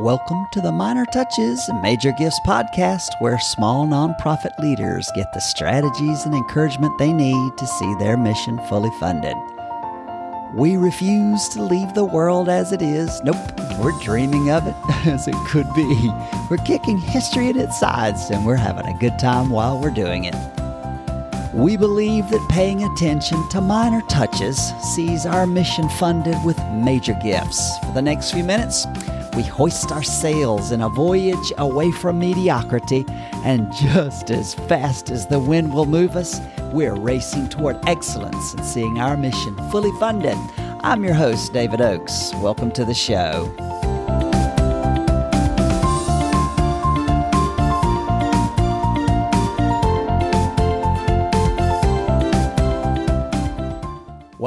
Welcome to the Minor Touches Major Gifts podcast, where small nonprofit leaders get the strategies and encouragement they need to see their mission fully funded. We refuse to leave the world as it is. Nope, we're dreaming of it as it could be. We're kicking history in its sides, and we're having a good time while we're doing it. We believe that paying attention to minor touches sees our mission funded with major gifts. For the next few minutes, we hoist our sails in a voyage away from mediocrity, and just as fast as the wind will move us, we're racing toward excellence and seeing our mission fully funded. I'm your host, David Oakes. Welcome to the show.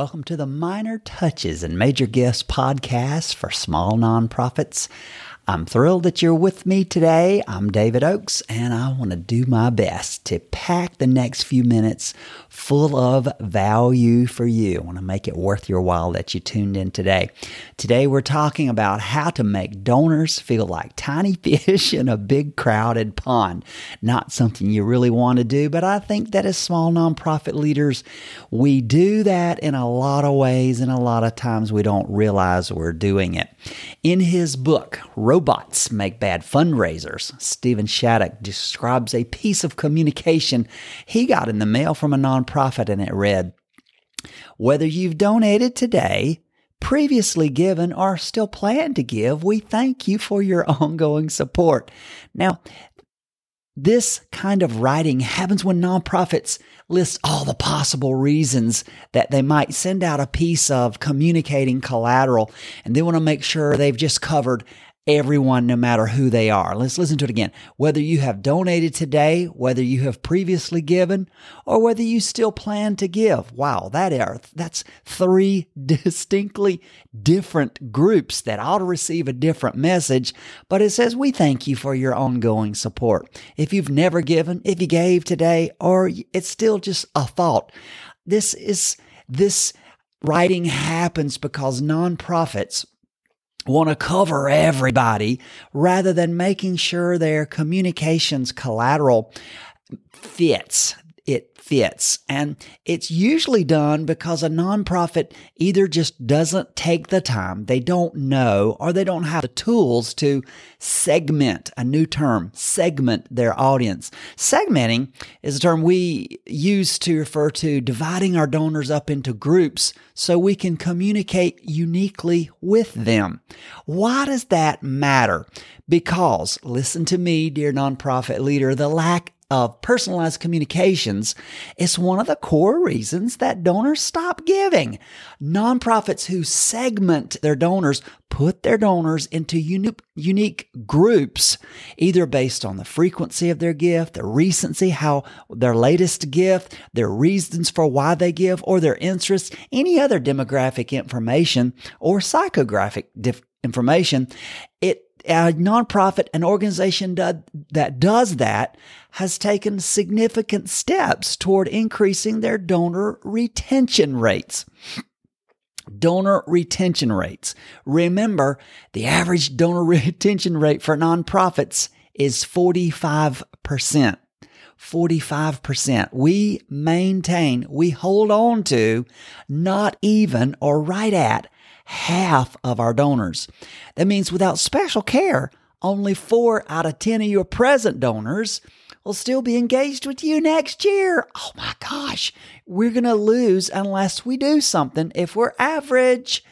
Welcome to the Minor Touches and Major Gifts podcast for small nonprofits. I'm thrilled that you're with me today. I'm David Oakes, and I want to do my best to pack the next few minutes full of value for you. I want to make it worth your while that you tuned in today. Today, we're talking about how to make donors feel like tiny fish in a big crowded pond. Not something you really want to do, but I think that as small nonprofit leaders, we do that in a lot of ways, and a lot of times we don't realize we're doing it. In his book, Robots Make Bad Fundraisers, Steven Shattuck describes a piece of communication he got in the mail from a nonprofit, and it read Whether you've donated today, previously given, or still plan to give, we thank you for your ongoing support. Now, this kind of writing happens when nonprofits list all the possible reasons that they might send out a piece of communicating collateral and they want to make sure they've just covered everyone, no matter who they are. Let's listen to it again. Whether you have donated today, whether you have previously given, or whether you still plan to give. Wow, that are, that's three distinctly different groups that ought to receive a different message, but it says we thank you for your ongoing support. If you've never given, if you gave today, or it's still just a thought, this is, this writing happens because nonprofits want to cover everybody rather than making sure their communications collateral fits. It fits. And it's usually done because a nonprofit either just doesn't take the time, they don't know, or they don't have the tools to segment a new term, segment their audience. Segmenting is a term we use to refer to dividing our donors up into groups so we can communicate uniquely with them. Why does that matter? Because, listen to me, dear nonprofit leader, the lack of personalized communications is one of the core reasons that donors stop giving. Nonprofits who segment their donors put their donors into unique, unique groups, either based on the frequency of their gift, the recency, how their latest gift, their reasons for why they give, or their interests, any other demographic information or psychographic dif- information. It a nonprofit, an organization that does that has taken significant steps toward increasing their donor retention rates. Donor retention rates. Remember, the average donor retention rate for nonprofits is 45%. 45%. We maintain, we hold on to not even or right at half of our donors. That means without special care, only four out of 10 of your present donors will still be engaged with you next year. Oh my gosh, we're going to lose unless we do something. If we're average,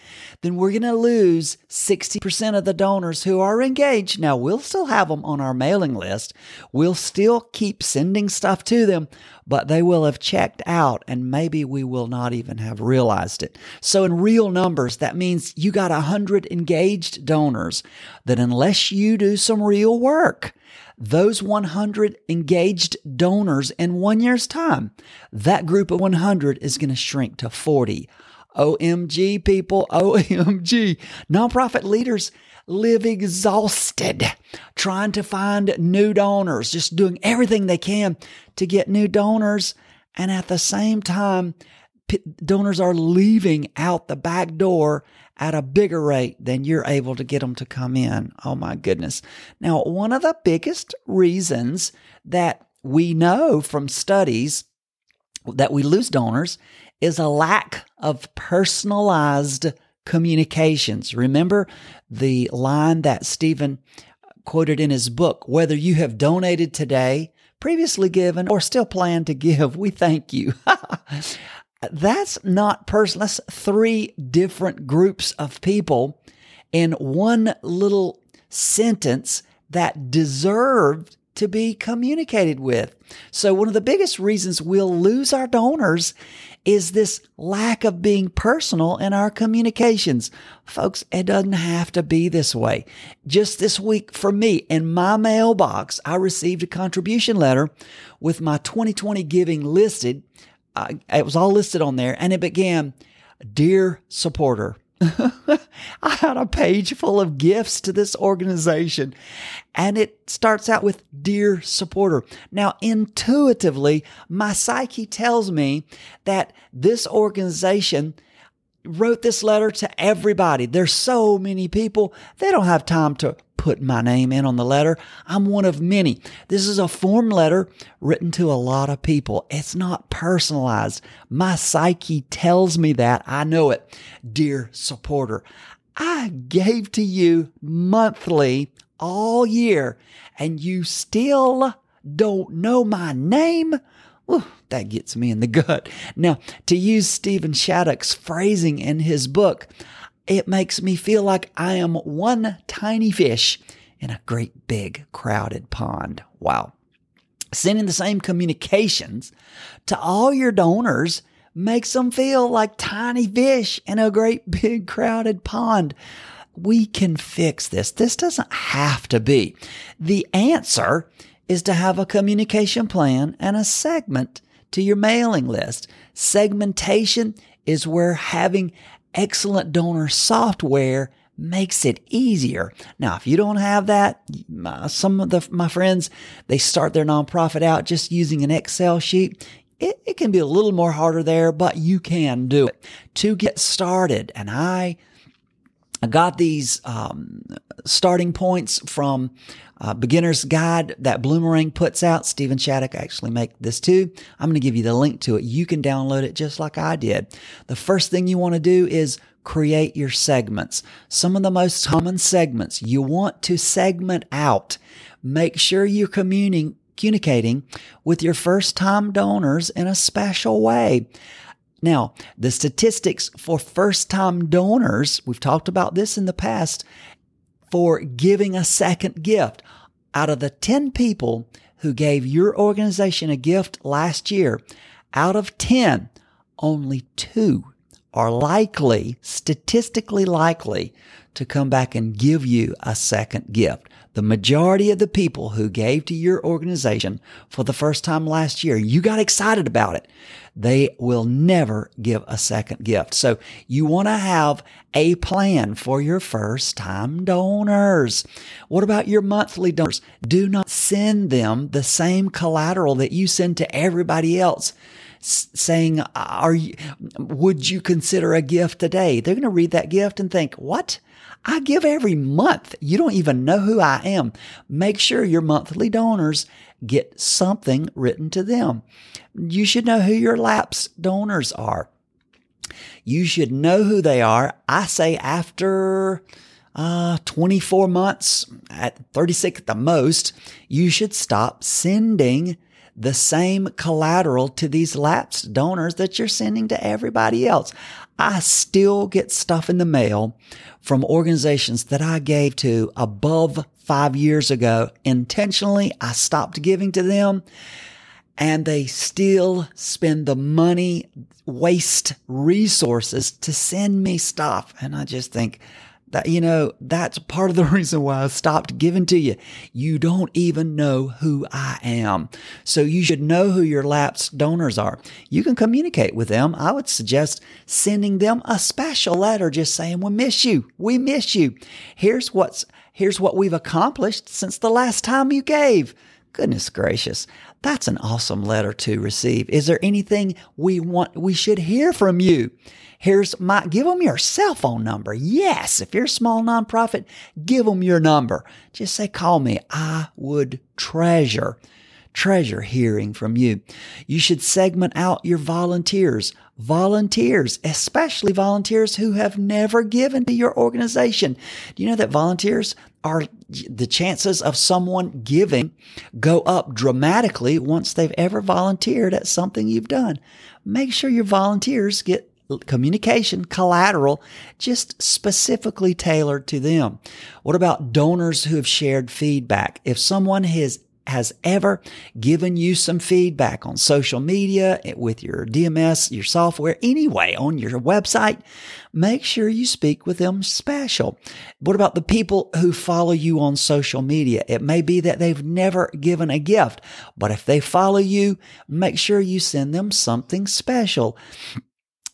then we're going to lose 60% of the donors who are engaged. Now, we'll still have them on our mailing list. We'll still keep sending stuff to them, but they will have checked out and maybe we will not even have realized it. So, in real numbers, that means you got 100 engaged donors that unless you do some real work, those 100 engaged donors in one year's time, that group of 100 is going to shrink to 40. OMG, people, OMG. Nonprofit leaders live exhausted trying to find new donors, just doing everything they can to get new donors. And at the same time, donors are leaving out the back door at a bigger rate than you're able to get them to come in. Oh my goodness. Now, one of the biggest reasons that we know from studies that we lose donors is a lack of personalized communications. Remember the line that Steven quoted in his book whether you have donated today, previously given, or still plan to give, we thank you. that's not personal. That's three different groups of people in one little sentence that deserved to be communicated with. So, one of the biggest reasons we'll lose our donors is this lack of being personal in our communications. Folks, it doesn't have to be this way. Just this week for me, in my mailbox, I received a contribution letter with my 2020 giving listed. It was all listed on there and it began, Dear supporter, I had a page full of gifts to this organization, and it starts out with Dear Supporter. Now, intuitively, my psyche tells me that this organization wrote this letter to everybody. There's so many people, they don't have time to put my name in on the letter. I'm one of many. This is a form letter written to a lot of people. It's not personalized. My psyche tells me that. I know it. Dear supporter, I gave to you monthly all year and you still don't know my name? Ooh, that gets me in the gut. Now, to use Steven Shattuck's phrasing in his book, it makes me feel like I am one tiny fish in a great big crowded pond. Wow. Sending the same communications to all your donors makes them feel like tiny fish in a great big crowded pond. We can fix this. This doesn't have to be. The answer is to have a communication plan and a segment to your mailing list. Segmentation is where having excellent donor software makes it easier. Now, if you don't have that, some of the, my friends, they start their nonprofit out just using an Excel sheet. It, it can be a little more harder there, but you can do it to get started. And I, I got these um, starting points from uh, beginner's guide that Bloomerang puts out. Steven Shattuck actually make this too. I'm going to give you the link to it. You can download it just like I did. The first thing you want to do is create your segments. Some of the most common segments you want to segment out. Make sure you're communing, communicating with your first time donors in a special way. Now, the statistics for first time donors, we've talked about this in the past, for giving a second gift. Out of the 10 people who gave your organization a gift last year, out of 10, only two are likely, statistically likely, to come back and give you a second gift. The majority of the people who gave to your organization for the first time last year, you got excited about it. They will never give a second gift. So you want to have a plan for your first time donors. What about your monthly donors? Do not send them the same collateral that you send to everybody else saying, "Are you? Would you consider a gift today?" They're going to read that gift and think, "What? I give every month. You don't even know who I am." Make sure your monthly donors get something written to them. You should know who your lapse donors are. You should know who they are. I say after uh, 24 months, at 36 at the most, you should stop sending the same collateral to these lapsed donors that you're sending to everybody else. I still get stuff in the mail from organizations that I gave to above five years ago. Intentionally, I stopped giving to them and they still spend the money, waste resources to send me stuff. And I just think, that, you know, that's part of the reason why I stopped giving to you. You don't even know who I am. So you should know who your lapsed donors are. You can communicate with them. I would suggest sending them a special letter just saying, we miss you. We miss you. Here's what's, here's what we've accomplished since the last time you gave. Goodness gracious. That's an awesome letter to receive. Is there anything we want, we should hear from you? Here's my, give them your cell phone number. Yes. If you're a small nonprofit, give them your number. Just say, call me. I would treasure treasure hearing from you. You should segment out your volunteers. Volunteers, especially volunteers who have never given to your organization. Do you know that volunteers are the chances of someone giving go up dramatically once they've ever volunteered at something you've done? Make sure your volunteers get communication collateral just specifically tailored to them. What about donors who have shared feedback? If someone has has ever given you some feedback on social media, eh, with your DMS, your software, anyway, on your website, make sure you speak with them special. What about the people who follow you on social media? It may be that they've never given a gift, but if they follow you, make sure you send them something special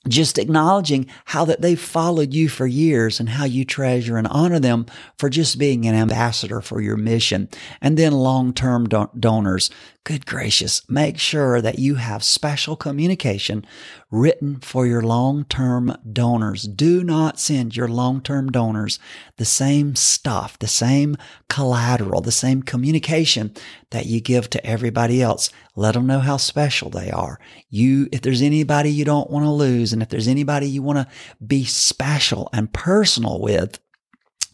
just acknowledging how that they've followed you for years and how you treasure and honor them for just being an ambassador for your mission. And then long-term donors. Good gracious, make sure that you have special communication written for your long-term donors. Do not send your long-term donors the same stuff, the same collateral, the same communication that you give to everybody else. Let them know how special they are. You, if there's anybody you don't want to lose and if there's anybody you want to be special and personal with,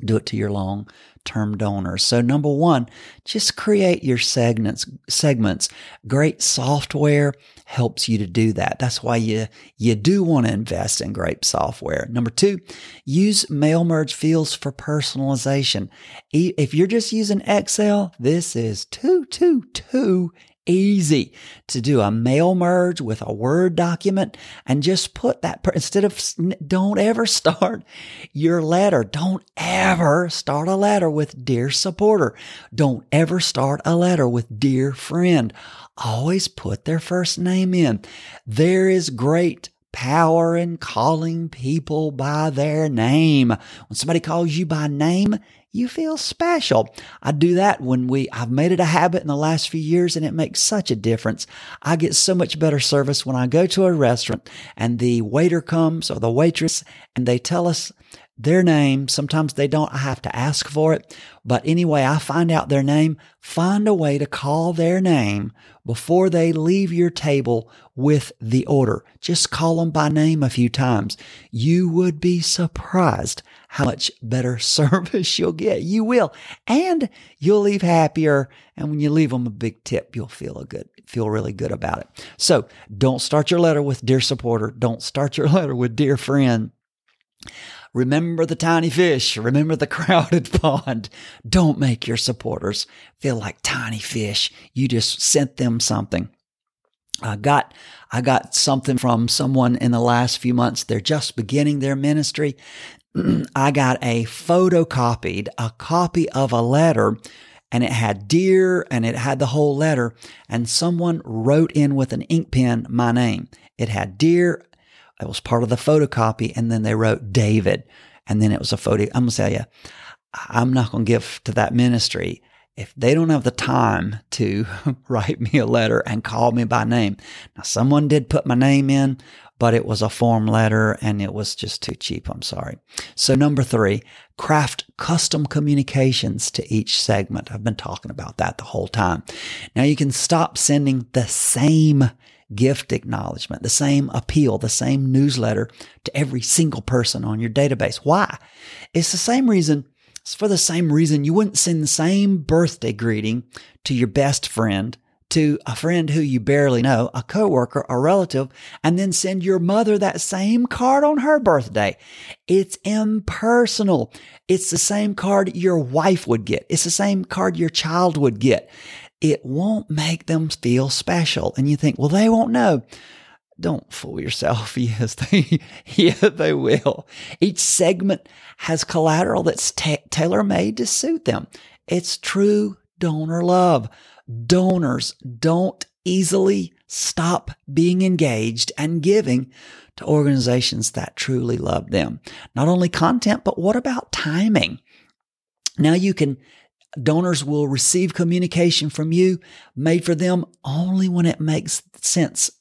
do it to your long term donors. So number one, just create your segments, segments. Great software helps you to do that. That's why you, you do want to invest in great software. Number two, use mail merge fields for personalization. If you're just using Excel, this is too, too, too easy to do a mail merge with a Word document and just put that, instead of, don't ever start your letter. Don't ever start a letter with dear supporter. Don't ever start a letter with dear friend. Always put their first name in. There is great power in calling people by their name. When somebody calls you by name, you feel special. I do that when we, I've made it a habit in the last few years and it makes such a difference. I get so much better service when I go to a restaurant and the waiter comes or the waitress and they tell us their name. Sometimes they don't, I have to ask for it. But anyway, I find out their name, find a way to call their name before they leave your table with the order. Just call them by name a few times. You would be surprised how much better service you'll get. You will. And you'll leave happier. And when you leave them a big tip, you'll feel a good, feel really good about it. So don't start your letter with dear supporter. Don't start your letter with dear friend. Remember the tiny fish. Remember the crowded pond. Don't make your supporters feel like tiny fish. You just sent them something. I got, I got something from someone in the last few months. They're just beginning their ministry. I got a photocopied, a copy of a letter and it had dear and it had the whole letter and someone wrote in with an ink pen my name. It had dear it was part of the photocopy. And then they wrote David. And then it was a photo. I'm to tell you, I'm not to give to that ministry if they don't have the time to write me a letter and call me by name. Now, someone did put my name in, but it was a form letter and it was just too cheap. I'm sorry. So number three, craft custom communications to each segment. I've been talking about that the whole time. Now you can stop sending the same gift acknowledgement, the same appeal, the same newsletter to every single person on your database. Why? It's the same reason. It's for the same reason you wouldn't send the same birthday greeting to your best friend, to a friend who you barely know, a coworker, a relative, and then send your mother that same card on her birthday. It's impersonal. It's the same card your wife would get. It's the same card your child would get it won't make them feel special. And you think, well, they won't know. Don't fool yourself. Yes, they, yeah, they will. Each segment has collateral that's ta- tailor made to suit them. It's true donor love. Donors don't easily stop being engaged and giving to organizations that truly love them. Not only content, but what about timing? Now you can Donors will receive communication from you made for them only when it makes sense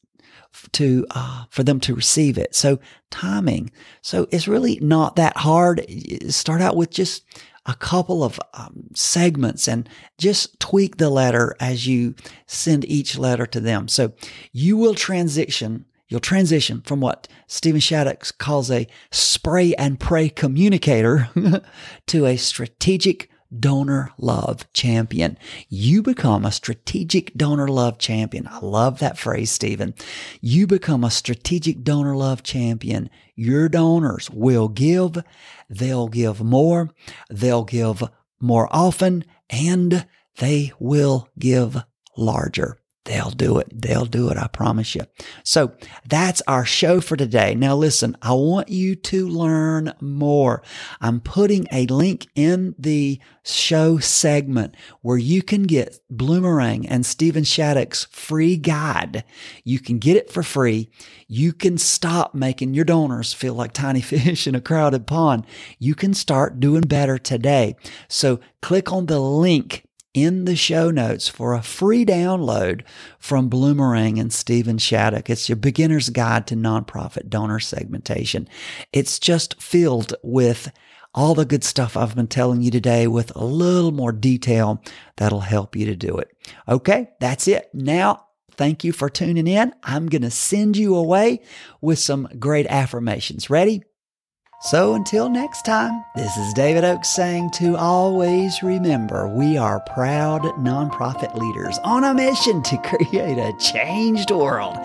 to uh, for them to receive it. So timing. So it's really not that hard. Start out with just a couple of um, segments and just tweak the letter as you send each letter to them. So you will transition You'll transition from what Steven Shattuck calls a spray and pray communicator to a strategic donor love champion. You become a strategic donor love champion. I love that phrase, Steven. You become a strategic donor love champion. Your donors will give. They'll give more. They'll give more often and they will give larger. They'll do it. They'll do it. I promise you. So that's our show for today. Now listen, I want you to learn more. I'm putting a link in the show segment where you can get Bloomerang and Steven Shattuck's free guide. You can get it for free. You can stop making your donors feel like tiny fish in a crowded pond. You can start doing better today. So click on the link in the show notes for a free download from Bloomerang and Steven Shattuck. It's your beginner's guide to nonprofit donor segmentation. It's just filled with all the good stuff I've been telling you today with a little more detail that'll help you to do it. Okay, that's it. Now, thank you for tuning in. I'm going to send you away with some great affirmations. Ready? So until next time, this is David Oakes saying to always remember we are proud nonprofit leaders on a mission to create a changed world.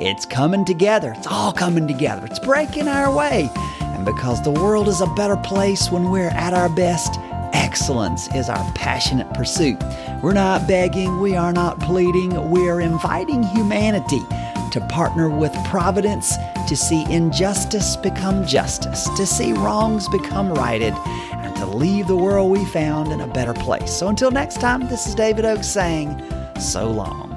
It's coming together. It's all coming together. It's breaking our way. And because the world is a better place when we're at our best, excellence is our passionate pursuit. We're not begging, we are not pleading, we're inviting humanity to partner with Providence to see injustice become justice, to see wrongs become righted, and to leave the world we found in a better place. So until next time, this is David Oakes saying, so long.